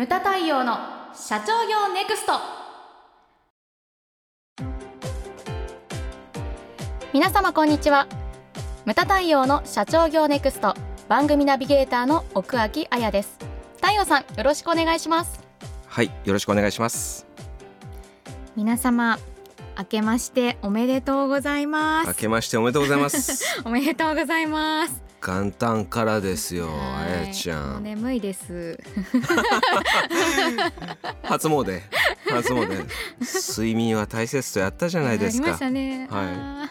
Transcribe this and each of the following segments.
ムタ太陽の社長業ネクスト。皆様こんにちは。ムタ太陽の社長業ネクスト。番組ナビゲーターの奥脇彩です。太陽さんよろしくお願いします。はいよろしくお願いします。皆様明けましておめでとうございます。明けましておめでとうございます。おめでとうございます元旦からですよあはい。やちゃん。眠いです。初詣。初詣。睡眠は大切とやったじゃないですか。ありましたね。はい。あ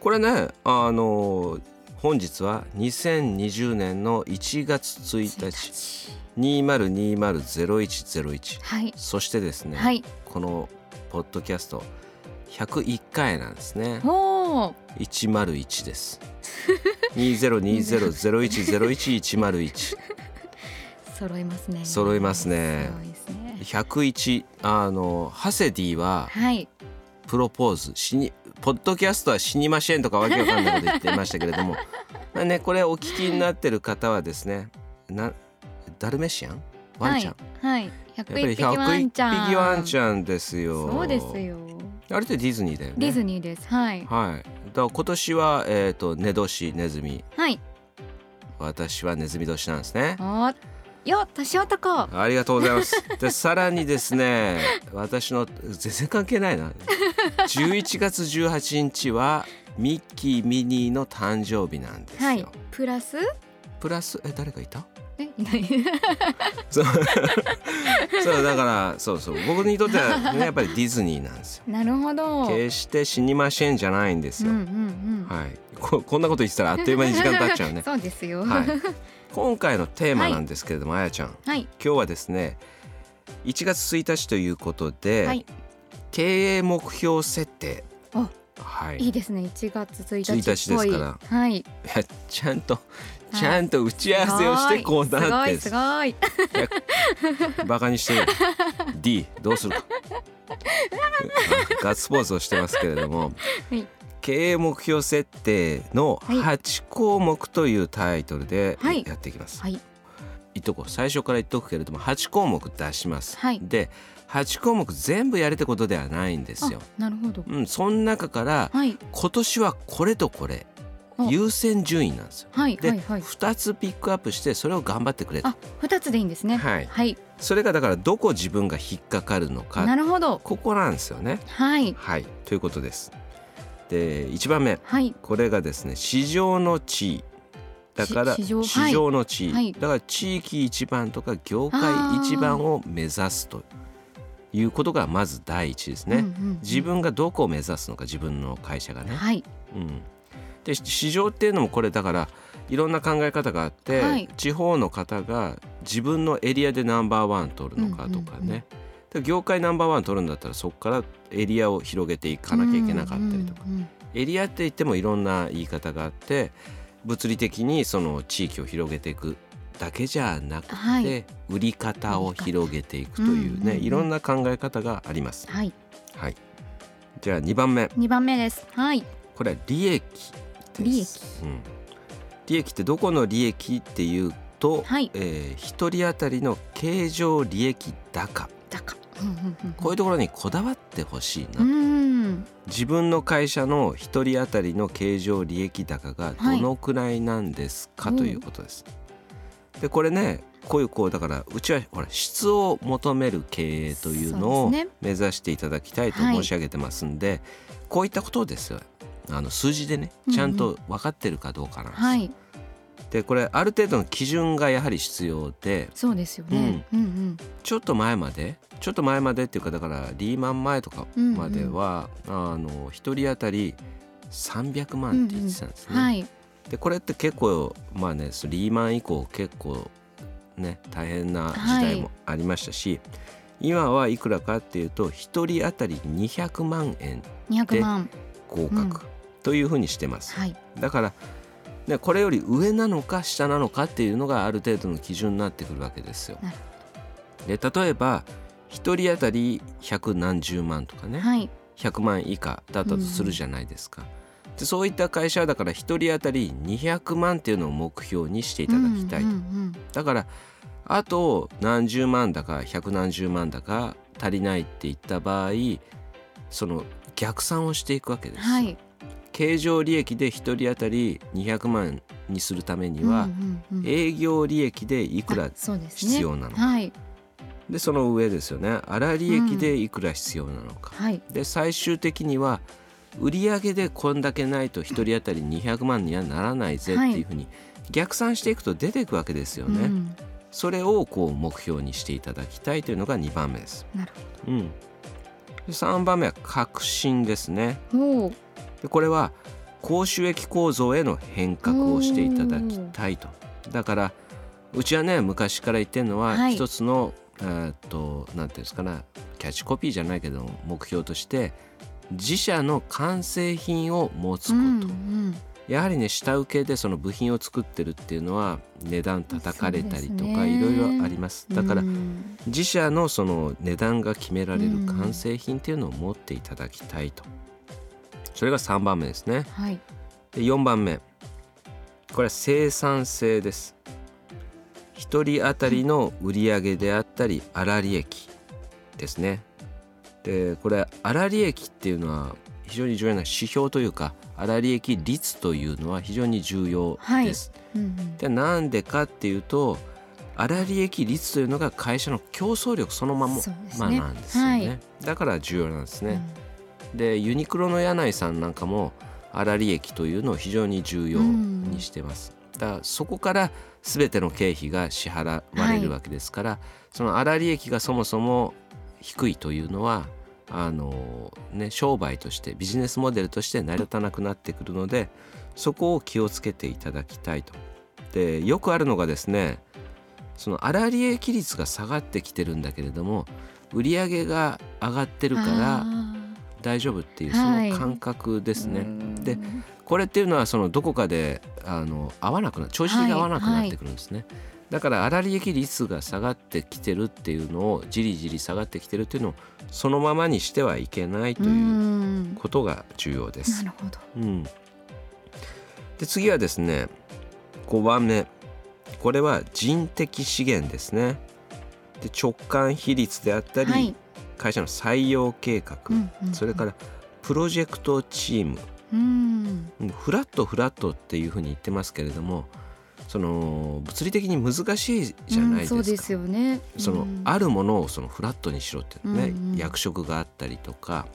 これねあの本日は2020年の1月1ー日2020-0101はい。そしてですね、はい。このポッドキャスト101回なんですね。おー。101です 2020-0101-101揃いますね。揃いますね。そうですね。101あのハセディははい。プロポーズ。死にポッドキャストは死にませんとかわけわかんないこと言ってましたけれども。まあねこれお聞きになってる方はですねなダルメシアン？ワンちゃん、はい、はい、やっぱり101匹ワ101ンちゃん。匹ワンちゃんですよ。そうですよ。あれってディズニーだよね。ディズニーです。はい。はいだ今年はえっ、と寝年ネズミ。はい。私はネズミ年なんですね。おーよ年男ありがとうございます。でさらにですね私の全然関係ないな。11月18日はミッキー・ミニーの誕生日なんですよ。はい。プラス？プラス？え誰かいた？えいないそう。そうだからそうそう。僕にとっては、ね、やっぱりディズニーなんですよ。なるほど。決して死にませんじゃないんですうんうよ。んうん、はい。ここんなこと言ってたらあっという間に時間経っちゃうね。そうですよ。はい、今回のテーマなんですけれども、あやちゃん。はい。今日はですね1月1日ということで、はい。経営目標設定。あはい。いいですね。1月1日っぽい。1日ですから。はい。いやちゃんとい。ちゃんと打ち合わせをしてこうなって。すごいすバカにしてる。D どうするか。ガッツポーズをしてますけれども、はい。経営目標設定のはい8項目というタイトルではい。やっていきます、ごい。はい言っとこう。最初から言っとくけれども8項目出します、はい。で8項目全部やれってことではないんですよ、あなるほど。うん、その中からはい。今年はこれとこれ。お優先順位なんですよ。で、はいはいはい。2つピックアップしてそれを頑張ってくれと。あ二つでいいんですね。はい。はい。それがだからどこ自分が引っかかるのなかるほど。ここなんですよね。はい。はい。ということです。で1番目。はい。これがですね市場の地。位だからし市場はい。の地。位、はい。だから地域一番とか業界一番を目指すということがまず第一ですね。うんうんうん。自分がどこを目指すのか自分の会社がね。はい。うん、で市場っていうのもこれだからいろんな考え方があって、はい。地方の方が自分のエリアでナンバーワン取るのかとかね、うんうんうんで業界ナンバーワン取るんだったらそこからエリアを広げていかなきゃいけなかったりとか、うんうんうん。エリアって言ってもいろんな言い方があって物理的にその地域を広げていくだけじゃなくて、はい。売り方を広げていくというね、うんうんうんいろんな考え方があります。はい。はい、じゃあ2番目。二番目です。はい。これは利益です。利益。うん、利益ってどこの利益っていうと、はい。えー一人当たりの経常利益高。だかうんうんうん。こういうところにこだわってほしいな、うん自分の会社の一人当たりの経常利益高がどのくらいなんですか、はいということです。でこれねこういうこうだからうちはほら質を求める経営というのを目指していただきたいとはい。申し上げてますんで、こういったことですよ。あの数字でねちゃんと分かってるかどうかなんですよ。はい。でこれある程度の基準がやはり必要でそうですよね。うん。うんちょっと前までちょっと前までっていうかだからリーマン前とかまでは、あの一人当たり300万って言ってたんですね。はいでこれって結構まあねそリーマン以降結構ね大変な時代もありましたし、今はいくらかっていうと一人当たり200万円200万。合格というふうにしてます。はい。だから、ね、これより上なのか下なのかっていうのがある程度の基準になってくるわけですよ。で例えば1人当たり百何十万とかね、はい。100万以下だったとするじゃないですか。でそういった会社はだから1人当たり200万っていうのを目標にしていただきたいと。うんうんうんだからあと何十万だか百何十万だか足りないって言った場合その逆算をしていくわけです。はい。経常利益で1人当たり200万にするためには、うんうんうん。営業利益でいくら必要なのか、はい。でその上ですよね。粗利益でいくら必要なのか、はい。で最終的には売上でこんだけないと1人当たり200万にはならないぜっていうふうに逆算していくと出ていくわけですよね。うんそれをこう目標にしていただきたいというのが2番目です。なるうん、で3番目は革新ですね。でこれは高収益構造への変革をしていただきたいと。だからうちはね昔から言ってるのは、はい一つのえーっとなんていうんですかなキャッチコピーじゃないけど目標として自社の完成品を持つこと、うんうん。やはりね下請けでその部品を作ってるっていうのは値段叩かれたりとかいろいろあります。だからうん自社のその値段が決められるうん完成品っていうのを持っていただきたいと。それが3番目ですね。はい。で4番目。これは生産性です。1人当たりの売上であったり粗利益ですねでこれ粗利益っていうのは非常に重要な指標というか粗利益率というのは非常に重要です、うんうん。でなんでかっていうと粗利益率というのが会社の競争力そのまま、ね。まあ、なんですよね、はい。だから重要なんですね、でユニクロの柳井さんなんかも粗利益というのを非常に重要にしてます、だからそこから全ての経費が支払われるわけですから、その粗利益がそもそも低いというのはあのね商売としてビジネスモデルとして成り立たなくなってくるのでそこを気をつけていただきたいと。でよくあるのがですねその粗利益率が下がってきてるんだけれども売上が上がってるから大丈夫っていうそはいの感覚ですね。ででこれっていうのはそのどこかであの合わなくな調子が合わなくなってくるんですね。だから粗利益率が下がってきてるっていうのをじりじり下がってきてるっていうのをそのままにしてはいけないということが重要です。なるほど。うん、で次はですね5番目。これは人的資源ですね。で直感比率であったり、はい。会社の採用計画、うんうんそれからプロジェクトチーム。うん。うんフラットフラットっていうふうに言ってますけれどもその物理的に難しいじゃないですか。うんそうですよね。そのうん。あるものをそのフラットにしろっていうのね、うんうん。役職があったりとか。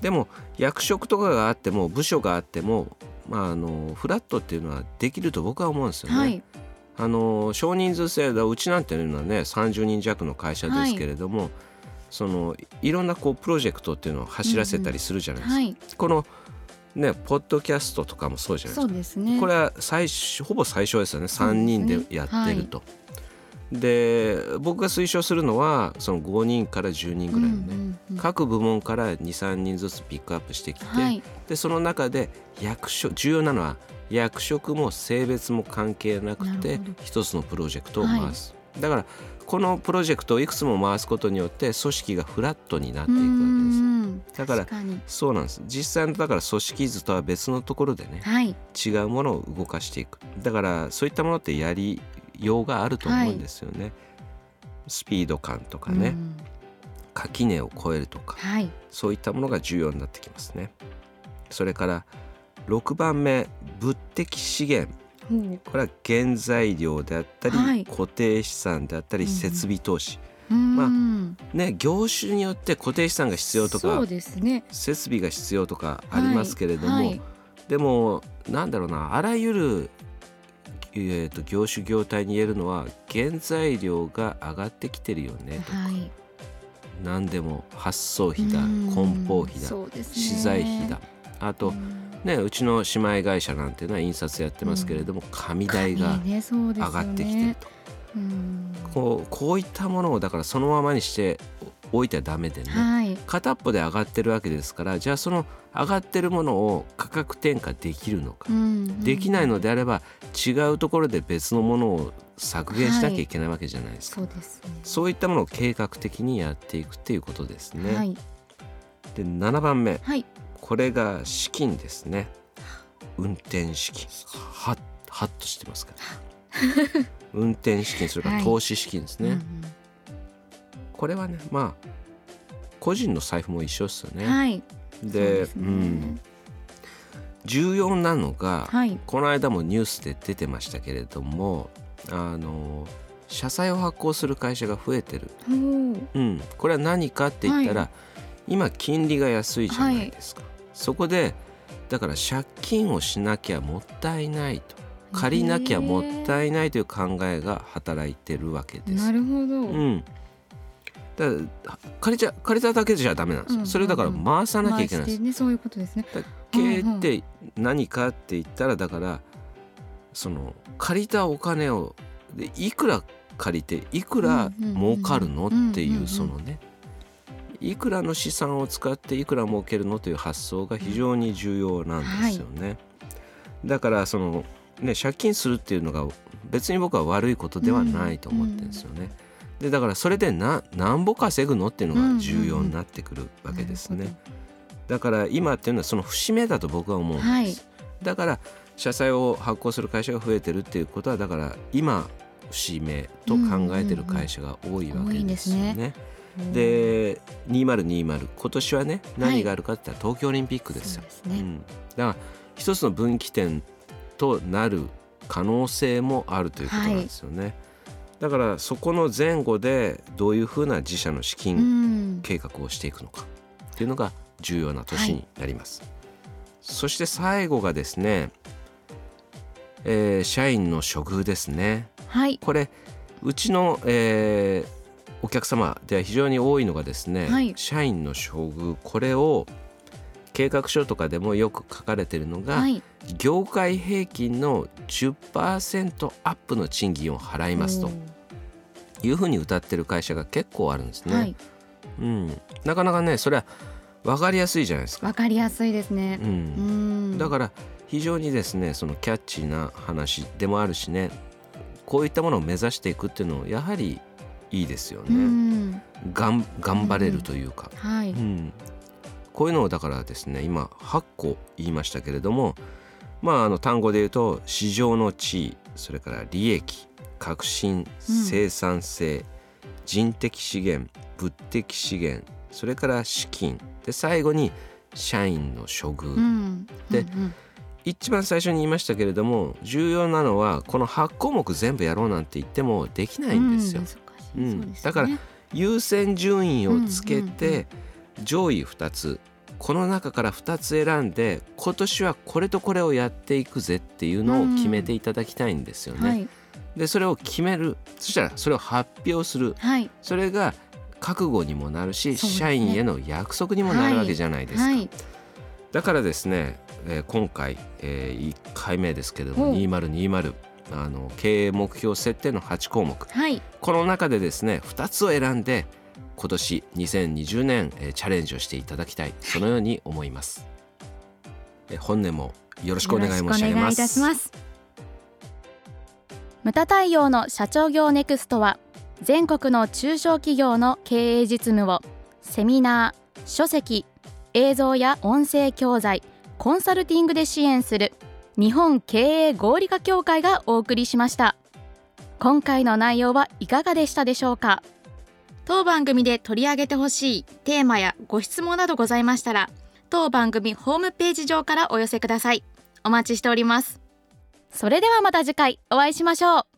でも役職とかがあっても部署があっても、まあ、あのフラットっていうのはできると僕は思うんですよね。はい。あの少人数制度うちなんていうのはね30人弱の会社ですけれども、そのいろんなこうプロジェクトっていうのを走らせたりするじゃないですか。はい。このねポッドキャストとかもそうじゃないですか。そうですね。これは最初ほぼ最初ですよね。3人でやってると。で僕が推奨するのはその5人から10人ぐらいのね、うんうんうん。各部門から23人ずつピックアップしてきて、はい。でその中で役所重要なのは役職も性別も関係なくて一つのプロジェクトを回す、だからこのプロジェクトをいくつも回すことによって組織がフラットになっていくわけです。うん。だからそうなんです。実際のだから組織図とは別のところでねはい。違うものを動かしていく。だからそういったものってやりようがあると思うんですよね、スピード感とかね、うん。垣根を越えるとかはい。そういったものが重要になってきますね。それから6番目物的資源。これは原材料であったり、はい。固定資産であったり設備投資、まあね業種によって固定資産が必要とかね。設備が必要とかありますけれども、はいはい。でもなんだろうなあらゆる、えー、と業種業態に言えるのは原材料が上がってきてるよねとか、はい。何でも発送費だうん。梱包費だ、ね。資材費だ。あと、うん。ね、うちの姉妹会社なんていうのは印刷やってますけれども、紙代が上がってきてると、うんこうこういったものをだからそのままにしておいてはダメでね、はい。片っぽで上がってるわけですからじゃあその上がってるものを価格転嫁できるのか、うんできないのであれば違うところで別のものを削減しなきゃいけないわけじゃないですか、そうですね。そういったものを計画的にやっていくっていうことですね、はい。で7番目。はい。これが資金ですね。運転資金。ははっとしてますから 運転資金それから投資資金ですね、うんこれはねまあ個人の財布も一緒ですよね。うんはい。でね。うん、重要なのが、はい。この間もニュースで出てましたけれどもあの社債を発行する会社が増えてる、うん、これは何かって言ったら、は今金利が安いじゃないですか、そこでだから借金をしなきゃもったいないと借りなきゃもったいないという考えが働いてるわけです。なるほど、うん、だから借りちゃ借りただけじゃダメなんですよ、うんそれだから回さなきゃいけないんです。ねそういうことですね。だから経営って何かって言ったらだからその借りたお金をでいくら借りていくら儲かるのってうんうんうん。いうそのね。いくらの資産を使っていくら儲けるのという発想が非常に重要なんですよね。だからそのね借金するっていうのが別に僕は悪いことではないと思ってるんですよね。でだからそれでななんぼ稼ぐのっていうのが重要になってくるわけですね。だから今っていうのはその節目だと僕は思うんです、はい。だから社債を発行する会社が増えてるっていうことはだから今節目と考えてる会社が多いわけですよね。ですねで2020今年はね何があるかって言ったら東京オリンピックですよ。そうですね、うん、だから一つの分岐点となる可能性もあるということなんですよね。だからそこの前後でどういうふうな自社の資う金ん計画をしていくのかっていうのが重要な年になります。そして最後がですね、えー社員の処遇ですね。はいこれうちの、えーお客様では非常に多いのがですね、はい社員の処遇これを計画書とかでもよく書かれているのが、はい。業界平均の10%アップの賃金を払いますというふうに歌ってる会社が結構あるんですね。はい。うん、なかなかねそれは分かりやすいじゃないですか。わかりやすいですね。う、うん。んだから非常にですねそのキャッチーな話でもあるしねこういったものを目指していくっていうのはやはりいいですようね。んがん。頑張れるというか、はい。うん、こういうのをだからですね今8個言いましたけれどもまああの単語で言うと市場の地位それから利益革新うん。生産性、人的資源物的資源それから資金で最後に社員の処遇、うん。でうんうん。一番最初に言いましたけれども重要なのはこの8項目全部やろうなんて言ってもできないんですよ。うん。難しい。うん。だから優先順位をつけうんうんて上位2つこの中から2つ選んで今年はこれとこれをやっていくぜっていうのを決めていただきたいんですよね。はい。でそれを決めるそしたらそれを発表する。はい。それが覚悟にもなるし、ね。社員への約束にもなるわけじゃないですか。はい。だからですね、えー今回、え1回目ですけれどもお2020あの経営目標設定の8項目。はい。この中でですね2つを選んで今年2020年、えーチャレンジをしていただきたい。そのように思います、えー本年もよろしくお願い申し上げます。たします。ムタ太陽の社長業ネクストは全国の中小企業の経営実務をセミナー書籍映像や音声教材コンサルティングで支援する日本経営合理化協会がお送りしました。今回の内容はいかがでしたでしょうか？当番組で取り上げてほしいテーマやご質問などございましたら当番組ホームページ上からお寄せください。お待ちしております。それではまた次回お会いしましょう。